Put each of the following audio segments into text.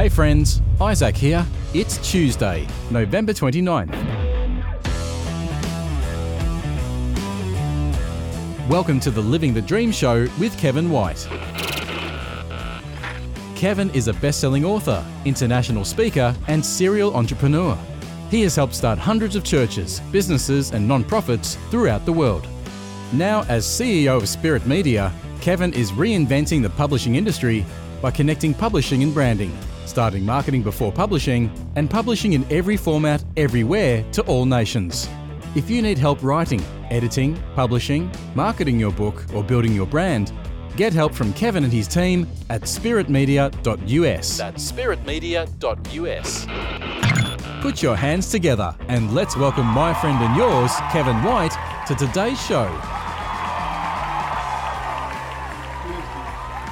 Hey friends, Isaac here. It's Tuesday, November 29th. Welcome to the Living the Dream Show with Kevin White. Kevin is a best selling author, international speaker, and serial entrepreneur. He has helped start hundreds of churches, businesses, and non-profits throughout the world. Now, as CEO of Spirit Media, Kevin is reinventing the publishing industry by connecting publishing and branding, starting marketing before publishing, and publishing in every format, everywhere, to all nations. If you need help writing, editing, publishing, marketing your book, or building your brand, get help from Kevin and his team at spiritmedia.us. That's spiritmedia.us. Put your hands together and let's welcome my friend and yours, Kevin White, to today's show.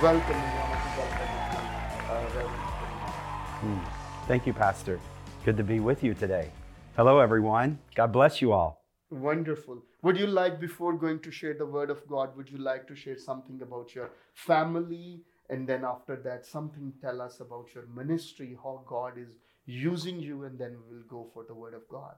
Welcome Thank you, Pastor. Good to be with you today. Hello, everyone. God bless you all. Wonderful. Would you like, before going to share the word of God, would you like to share something about your family? And then after that, something tell us about your ministry, how God is using you, and then we'll go for the word of God.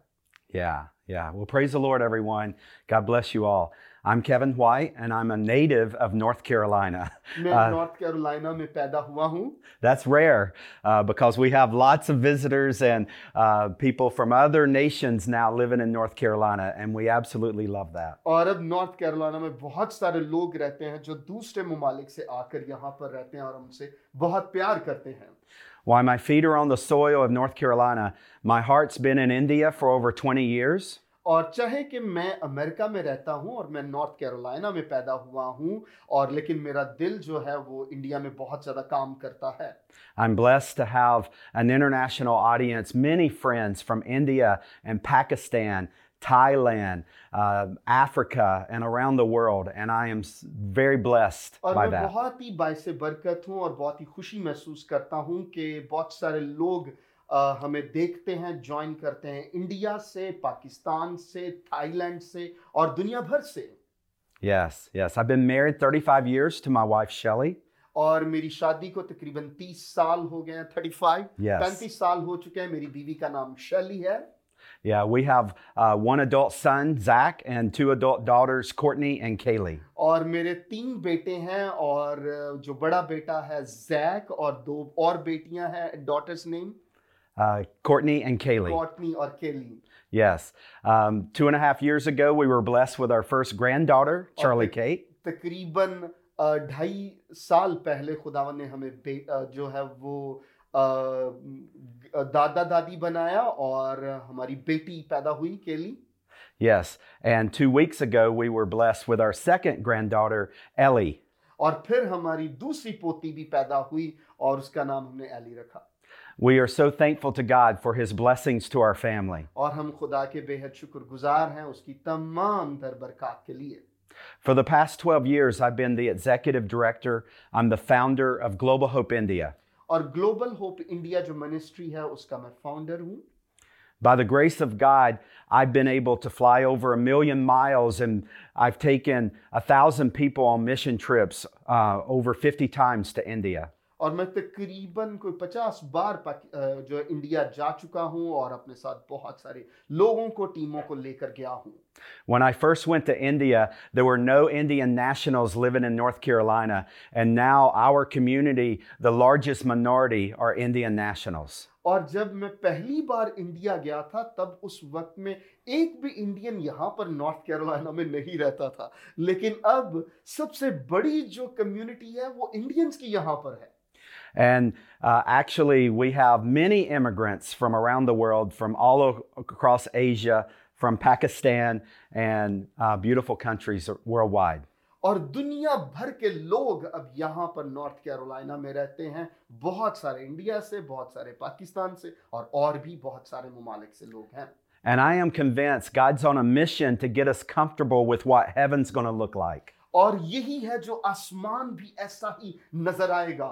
Yeah, yeah. Well, praise the Lord, everyone. God bless you all. I'm Kevin White, and I'm a native of North Carolina. मैं Uh, north Carolina में पैदा हुआ हूँ That's rare uh, because we have lots of visitors and uh, people from other nations now living in North Carolina, and we absolutely love that. और अब north Carolina में बहुत सारे लोग रहते हैं जो दूसरे ममालिक से आकर यहाँ पर रहते हैं और हमसे बहुत प्यार करते हैं While my feet are on the soil of North Carolina, my heart's been in India for over 20 years. और चाहे कि मैं अमेरिका में रहता हूं और मैं नॉर्थ कैरोलिना में पैदा हुआ हूं और लेकिन मेरा दिल जो है वो इंडिया में बहुत ज़्यादा काम करता है I'm blessed to have an international audience, many friends from India and Pakistan, Thailand, uh, Africa, and around the world. And I am s- very blessed और by मैं that. बहुत ही बायस बरकत हूं और बहुत ही खुशी महसूस करता हूं कि बहुत सारे लोग अ, हमें देखते हैं ज्वाइन करते हैं इंडिया से पाकिस्तान से थाईलैंड से और दुनिया भर से Yes, yes. I've been married 35 years to my wife, Shelley. और मेरी शादी को तकरीबन 30 साल हो गए हैं 35 Yes. 35 साल हो चुके हैं मेरी बीवी का नाम शैली है Yeah, we have uh, one adult son, Zach, and two adult daughters, Courtney and Kaylee. और मेरे तीन बेटे हैं और जो बड़ा बेटा है जैक और दो और बेटियां हैं daughters name Uh, Courtney and Kaylee. Cottony और केली Yes. Um, two and a half years ago, we were blessed with our first granddaughter, Charlie Okay. Kate. तकरीबन अ, ढाई साल पहले खुदावन ने हमें बे- अ, जो है वो अ, दादा दादी बनाया और हमारी बेटी पैदा हुई केली Yes. And two weeks ago, we were blessed with our second granddaughter, Ellie. और फिर हमारी दूसरी पोती भी पैदा हुई और उसका नाम हमने एली रखा We are so thankful to God for his blessings to our family. और हम खुदा के बेहद शुक्रगुजार हैं उसकी तमाम दर बरकत के लिए For the past 12 years, I've been the executive director. I'm the founder of Global Hope India. और ग्लोबल होप इंडिया जो मिनिस्ट्री है उसका मैं फाउंडर हूँ By the grace of God, I've been able to fly over a million miles and I've taken a thousand people on mission trips uh, over 50 times to India. اور میں تقریباً کوئی پچاس بار جو انڈیا جا چکا ہوں اور اپنے ساتھ بہت سارے لوگوں کو ٹیموں کو لے کر گیا ہوں When I first went to India, there were no Indian nationals living in North Carolina. And now our community, the largest minority, are Indian nationals. اور جب میں پہلی بار انڈیا گیا تھا تب اس وقت میں ایک بھی انڈین یہاں پر نارتھ کیرولائنا میں نہیں رہتا تھا لیکن اب سب سے بڑی جو کمیونٹی ہے وہ انڈینز کی یہاں پر ہے And uh, actually, we have many immigrants from around the world, from all o- across Asia, from Pakistan, and uh, beautiful countries worldwide. और दुनिया भर के लोग अब यहाँ पर नॉर्थ कैरोलिना में रहते हैं बहुत सारे इंडिया से बहुत सारे पाकिस्तान से और और भी बहुत सारे ममालिक से लोग हैं And I am convinced God's on a mission to get us comfortable with what heaven's going to look like, और यही है जो आसमान भी ऐसा ही नजर आएगा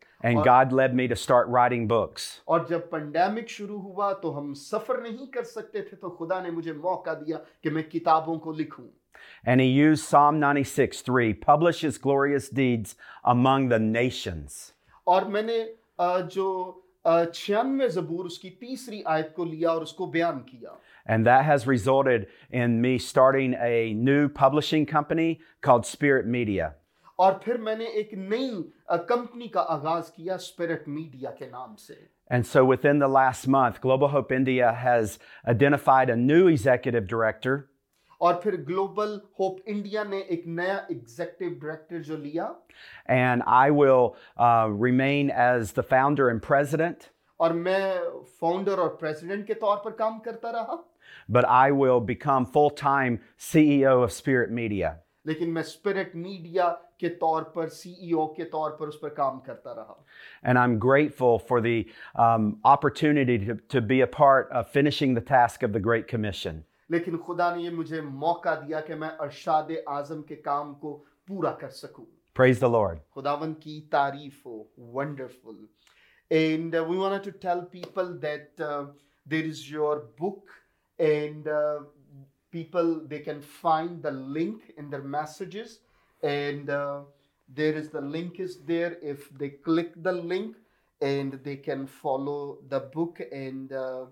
and Or- God led me to start writing books. और जब पेंडेमिक शुरू हुआ तो हम सफर नहीं कर सकते थे तो खुदा ने मुझे मौका दिया कि मैं किताबों को लिखूं And He used Psalm 96 3, publish His glorious deeds among the nations. और मैंने अ, जो छियानवे जबूर उसकी तीसरी आयत को लिया और उसको बयान किया And that has resulted in me starting a new publishing company called Spirit Media. और फिर मैंने एक नई अ, कंपनी का आगाज किया स्पिरिट मीडिया के नाम से And so within the last month, Global Hope India has identified a new executive director. और फिर ग्लोबल होप इंडिया ने एक नया एग्जीक्यूटिव डायरेक्टर जो लिया And I will uh, remain as the founder and president, और मैं फाउंडर और प्रेसिडेंट के तौर पर काम करता रहा but I will become full time CEO of Spirit Media. लेकिन मैं स्पिरिट मीडिया के तौर पर सीईओ के तौर पर उस पर काम करता रहा And I'm grateful for the um, opportunity to, to be a part of finishing the task of the Great Commission. लेकिन खुदा ने ये मुझे मौका दिया कि मैं अरशाद आजम के काम को पूरा कर सकूं Praise the Lord. खुदावन की तारीफ हो wonderful and uh, we wanted to tell people that uh, there is your book and uh, people they can find the link in their messages and uh, there is the link is there if they click the link and they can follow the book and uh,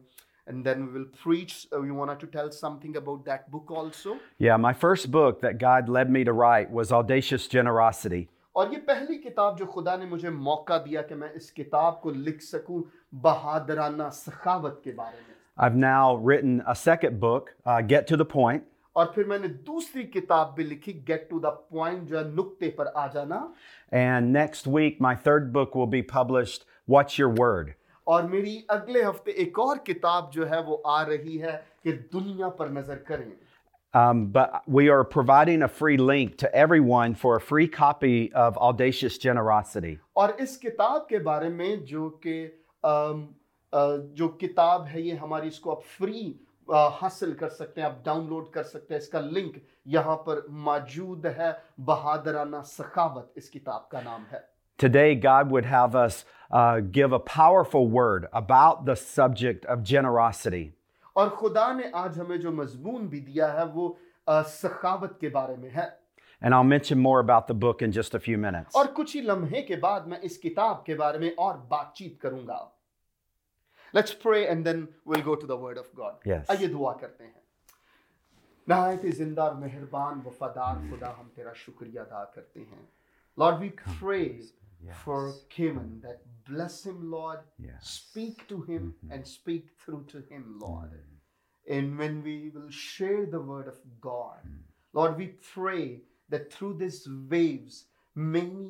and then we will preach uh, we wanted to tell something about that book also Yeah, my first book that God led me to write was Audacious Generosity. और ये पहली किताब जो खुदा ने मुझे मौका दिया कि मैं इस किताब को लिख सकूं बहादराना सखावत के बारे में I've now written a second book, uh, Get to the Point, اور پھر میں نے دوسری کتاب بھی لکھی گیٹ ٹو دا پوائنٹ جو ہے نقطے پر آ جانا۔ And next week my third book will be published what's your word اور میری اگلے ہفتے ایک اور کتاب جو ہے وہ آ رہی ہے کہ دنیا پر نظر کریں۔ Um, but we are providing a free link to everyone for a free copy of Audacious Generosity. اور اس کتاب کے بارے میں جو کہ um, uh, جو کتاب ہے یہ ہماری اس کو اب فری حاصل کر سکتے ہیں آپ ڈاؤن لوڈ کر سکتے ہیں۔ اس کا لنک یہاں پر موجود ہے۔ بہادرانہ سخاوت اس کتاب کا نام ہے۔ Today, God would have us uh, give a powerful word about the subject of generosity. اور خدا نے آج ہمیں جو مضمون بھی دیا ہے وہ سخاوت کے بارے میں ہے۔ And I'll mention more about the book in just a few minutes. اور کچھ ہی لمحے کے بعد میں اس کتاب کے بارے میں اور بات چیت کروں گا۔ Let's pray and then will go to the word of God Yes. आइए दुआ करते हैं नहायत जिंदा और मेहरबान वफादार खुदा हम तेरा शुक्रिया अदा करते हैं Lord we pray for Kevin that bless him Lord Yes. speak to him and speak through to him Lord and when we will share the word of God Lord we pray that through these waves many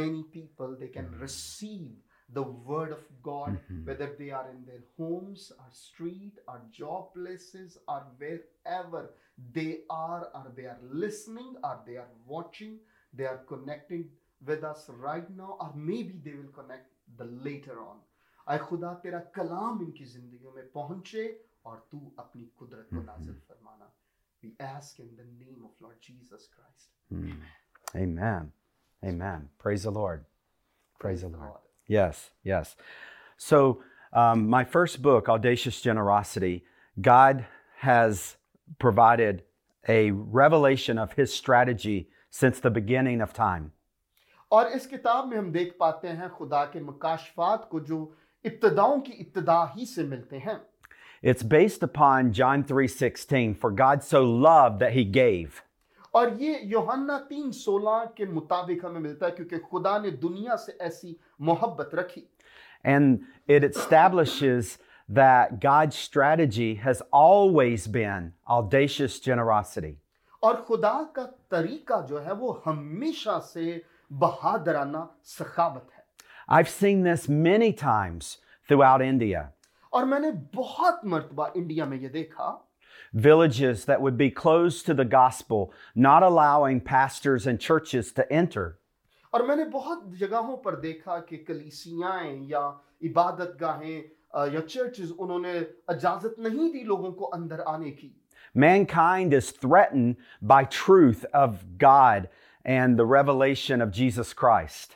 many people they can receive the word of God whether they are in their homes or street or job places or wherever they are or they are listening or they are watching they are connecting with us right now or maybe they will connect the later on आए खुदा तेरा कलाम इनकी जिंदगियों में पहुंचे और तू अपनी कुदरत को नाजिल फरमाना we ask in the name of Lord Jesus Christ Amen. Amen. Praise the Lord. Praise the Lord. God. Yes, yes. So, um, my first book, Audacious Generosity, God has provided a revelation of His strategy since the beginning of time. और इस किताब में हम देख पाते हैं खुदा के मकाशफात को जो इब्तदाओं की इब्तदा ही से मिलते हैं It's based upon John 3:16, for God so loved that he gave. और ये योहन्ना तीन सोलह के मुताबिक हमें मिलता है क्योंकि खुदा ने दुनिया से ऐसी मोहब्बत रखी And it establishes that God's strategy has always been audacious generosity. और खुदा का तरीका जो है वो हमेशा से बहादराना सखावत है I've seen this many times throughout India. और मैंने बहुत मर्तबा इंडिया में ये देखा Villages that would be closed to the gospel, not allowing pastors and churches to enter. اور میں نے بہت جگہوں پر دیکھا کہ کلیسیاں یا عبادت گاہیں یا چرچز انہوں نے اجازت نہیں دی لوگوں کو اندر آنے کی Mankind is threatened by truth of God and the revelation of Jesus Christ.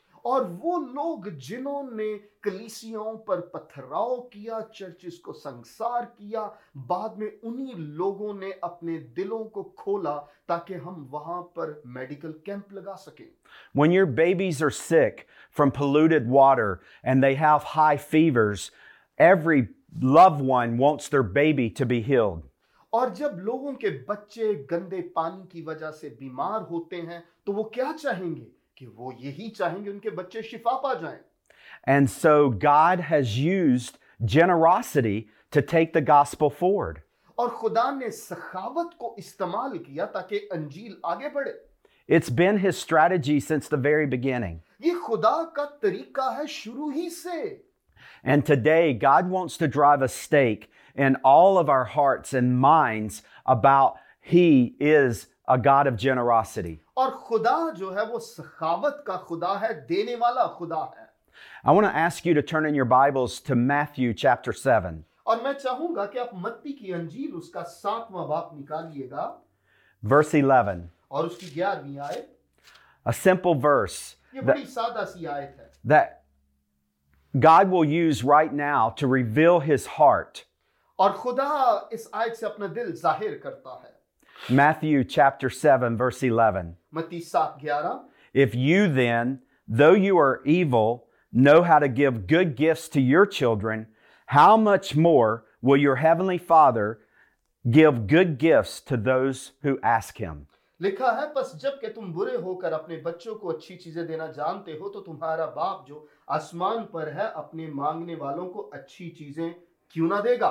اور وہ لوگ جنہوں نے کلیسیوں پر پتھراؤ کیا چرچز کو سنگسار کیا بعد میں انہی لوگوں نے اپنے دلوں کو کھولا تاکہ ہم وہاں پر میڈیکل کیمپ لگا سکیں When your babies are sick from polluted water and they have high fevers, every loved one wants their baby to be healed. اور جب لوگوں کے بچے گندے پانی کی وجہ سے بیمار ہوتے ہیں تو وہ کیا چاہیں گے कि वो यही चाहेंगे उनके बच्चे शिफा पा जाएं And so God has used generosity to take the gospel forward. और खुदा ने सखावत को इस्तेमाल किया ताकि अंजील आगे बढ़े It's been his strategy since the very beginning. ये खुदा का तरीका है शुरू ही से And today, God wants to drive a stake in all of our hearts and minds about He is a God of generosity. और खुदा जो है वो सखावत का खुदा है देने वाला खुदा है I want to ask you to turn in your Bibles to Matthew chapter 7, और मैं चाहूंगा कि आप मत्ती की अंजील उसका सातवां बाप निकालिएगा verse 11. और उसकी ग्यारहवीं आयत A simple verse ये that, बड़ी सादा सी आयत है that God will use right now to reveal His heart. और खुदा इस आयत से अपना दिल जाहिर करता है Matthew chapter 7, verse 11. मत्ती सात ग्यारह If you then, though you are evil, know how to give good gifts to your children, how much more will your heavenly Father give good gifts to those who ask him? लिखा है बस जब कि तुम बुरे होकर अपने बच्चों को अच्छी चीजें देना जानते हो तो तुम्हारा बाप जो आसमान पर है अपने मांगने वालों को अच्छी चीजें क्यों ना देगा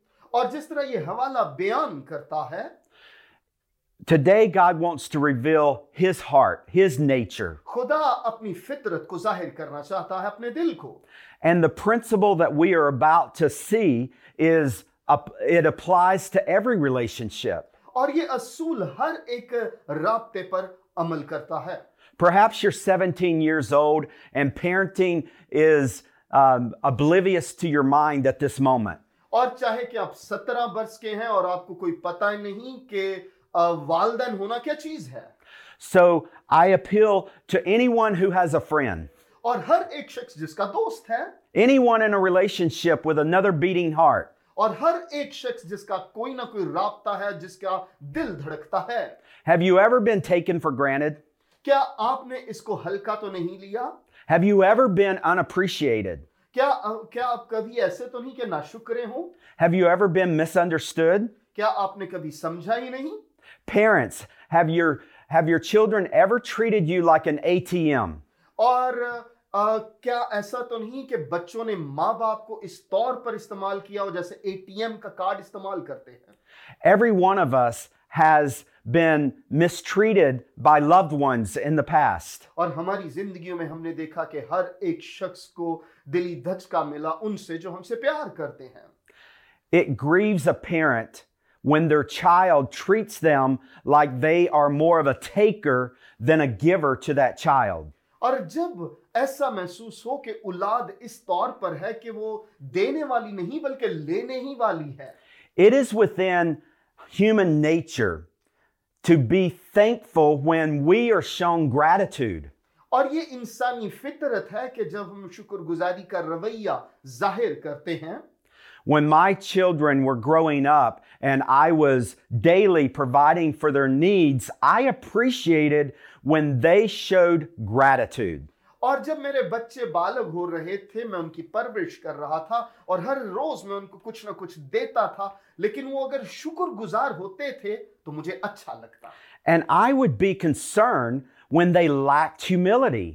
और जिस तरह ये हवाला बयान करता है today God wants to reveal His heart, His nature. खुदा अपनी फितरत को जाहिर करना चाहता है अपने दिल को And the principle that we are about to see is up- it applies to every relationship. और ये असूल हर एक राब्ते पर अमल करता है Perhaps you're 17 years old and parenting is um, oblivious to your mind at this moment. اور چاہے کہ آپ سترہ برس کے ہیں اور آپ کو کوئی پتہ نہیں کہ والدین ہونا کیا چیز ہے۔ So I appeal to anyone who has a friend اور ہر ایک شخص جس کا دوست ہے۔ Anyone in relationship with اندر بیٹنگ ہارٹ اور ہر ایک شخص جس کا کوئی نہ کوئی رابطہ ہے جس کا دل دھڑکتا ہے۔ Have you ever been taken for کیا آپ نے اس کو ہلکا تو نہیں لیا؟ ہیو یو ایور بین کیا کیا آپ کبھی ایسے تو نہیں کہ ناشکرے ہوں؟ Have you ever been misunderstand کیا آپ نے کبھی سمجھا ہی نہیں؟ Parents have your have your children ever treated you like an A T M اور کیا ایسا تو نہیں کہ بچوں نے ماں باپ کو اس طور پر استعمال کیا ہو جیسے اے ٹی ایم کا کارڈ استعمال کرتے ہیں؟ Everyone of us has been mistreated by loved ones in the past. और हमारी जिंदगियों में हमने देखा कि हर एक शख्स को दिली धचका मिला उनसे जो हमसे प्यार करते हैं It grieves a parent when their child treats them like they are more of a taker than a giver to that child. और जब ऐसा महसूस हो कि औलाद इस तौर पर है कि वो देने वाली नहीं बल्कि लेने ही वाली है It is within human nature to be thankful when we are shown gratitude. और ये इंसानी फितरत है कि जब हम शुक्रगुजारी का रवैया जाहिर करते हैं When my children were growing up and I was daily providing for their needs, I appreciated when they showed gratitude. اور جب میرے بچے بالغ ہو رہے تھے میں ان کی پرورش کر رہا تھا اور ہر روز میں ان کو کچھ نہ کچھ دیتا تھا لیکن وہ اگر شکر گزار ہوتے تھے تو مجھے اچھا لگتا And I would be concerned when they lacked humility.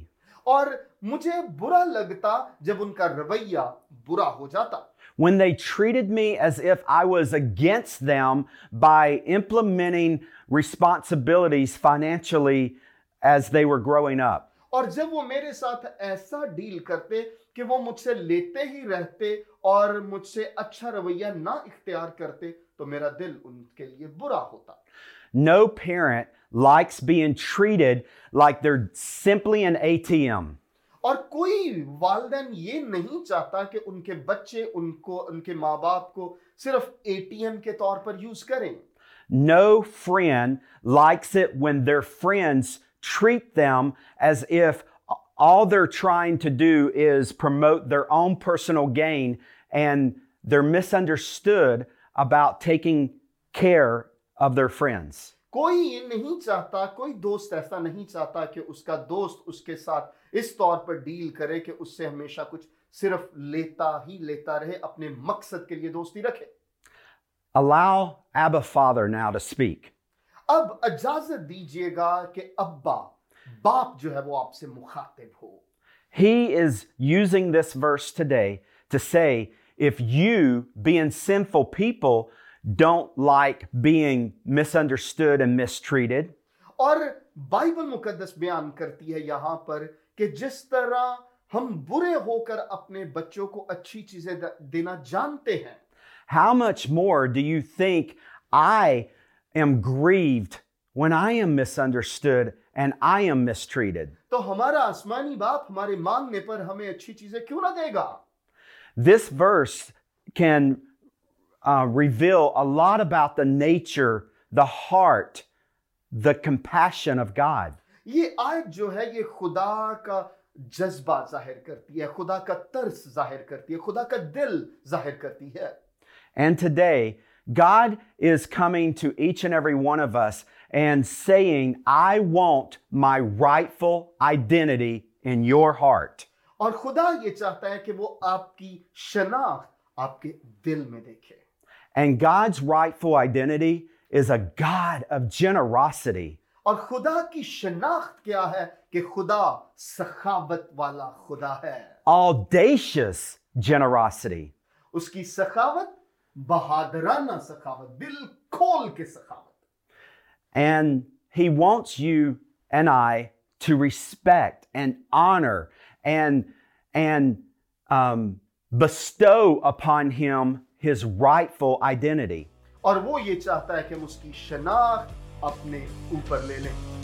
اور مجھے برا لگتا جب ان کا رویہ برا ہو جاتا when they treated me as if I was against them by implementing responsibilities financially as they were growing up. اور جب وہ میرے ساتھ ایسا ڈیل کرتے کہ وہ مجھ سے لیتے ہی رہتے اور مجھ سے اچھا رویہ نہ اختیار کرتے تو میرا دل ان کے لیے برا ہوتا۔ No parent likes being treated like they're simply an A T M اور کوئی والدین یہ نہیں چاہتا کہ ان کے بچے ان کو ان کے ماں باپ کو صرف اے ٹی ایم کے طور پر یوز کریں۔ No friend likes it when their friends treat them as if all they're trying to do is promote their own personal gain and they're misunderstood about taking care of their friends. कोई ये नहीं चाहता कोई दोस्त ऐसा नहीं चाहता कि उसका दोस्त उसके साथ इस तौर पर डील करे कि उससे हमेशा कुछ सिर्फ लेता ही लेता रहे अपने मकसद के लिए दोस्ती रखे Allow Abba Father now to speak. اب اجازت دیجیے گا کہ ابا باپ جو ہے وہ آپ سے مخاطب ہو۔ He is using this verse today to say, if you, being sinful people, don't like being misunderstood and mistreated, اور بائبل مقدس بیان کرتی ہے یہاں پر کہ جس طرح ہم برے ہو کر اپنے بچوں کو اچھی چیزیں دینا جانتے ہیں, how much more do you think I am grieved when I am misunderstood and I am mistreated? तो हमारा आसमानी बाप हमारे मांगने पर हमें अच्छी चीजें क्यों ना देगा This verse can uh, reveal a lot about the nature, the heart, the compassion of God. ये आयत जो है ये खुदा का जज्बा जाहिर करती है खुदा का तर्स जाहिर करती है खुदा का दिल जाहिर करती है And today, God is coming to each and every one of us and saying, I want my rightful identity in your heart. और खुदा ये चाहता है कि वो आपकी शनाख्त आपके दिल में देखे And God's rightful identity is a God of generosity. और खुदा की शनाख्त क्या है कि खुदा सखावत वाला खुदा है audacious generosity. उसकी सखावत बहादराना सखावत दिल खोल के सखावत And He wants you and I to respect and honor and, and um, bestow upon Him His rightful identity. और वो ये चाहता है कि हम उसकी शनाख्त अपने ऊपर ले लें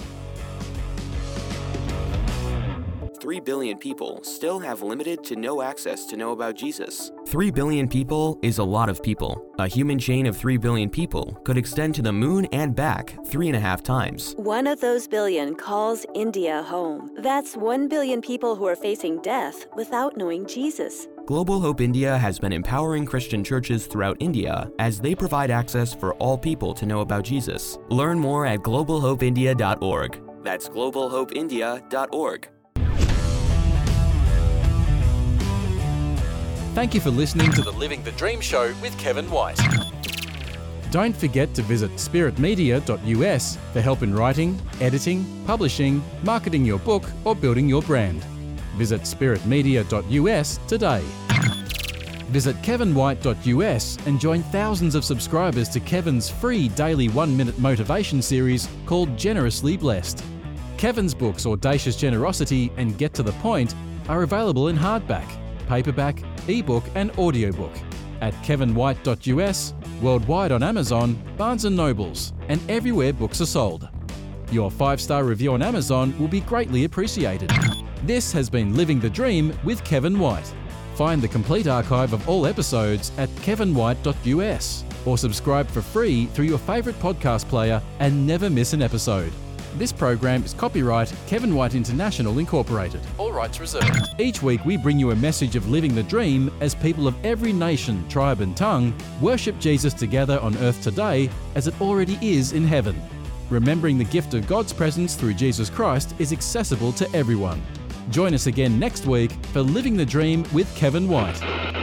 3 billion people still have limited to no access to know about Jesus. 3 billion people is a lot of people. A human chain of 3 billion people could extend to the moon and back three and a half times. One of those billion calls India home. That's 1 billion people who are facing death without knowing Jesus. Global Hope India has been empowering Christian churches throughout India as they provide access for all people to know about Jesus. Learn more at globalhopeindia.org. That's globalhopeindia.org. Thank you for listening to the Living the Dream Show with Kevin White. Don't forget to visit spiritmedia.us for help in writing, editing, publishing, marketing your book, or building your brand. Visit spiritmedia.us today. Visit kevinwhite.us and join thousands of subscribers to Kevin's free daily one minute motivation series called Generously Blessed. Kevin's books Audacious Generosity and Get to the Point are available in hardback, paperback, ebook, and audiobook at kevinwhite.us, worldwide on Amazon, Barnes & Nobles, and everywhere books are sold. Your five-star review on Amazon will be greatly appreciated. This has been Living the Dream with Kevin White. Find the complete archive of all episodes at kevinwhite.us or subscribe for free through your favorite podcast player and never miss an episode. This program is copyright Kevin White International Incorporated. All rights reserved. Each week we bring you a message of living the dream as people of every nation, tribe and tongue worship Jesus together on earth today as it already is in heaven. Remembering the gift of God's presence through Jesus Christ is accessible to everyone. Join us again next week for Living the Dream with Kevin White.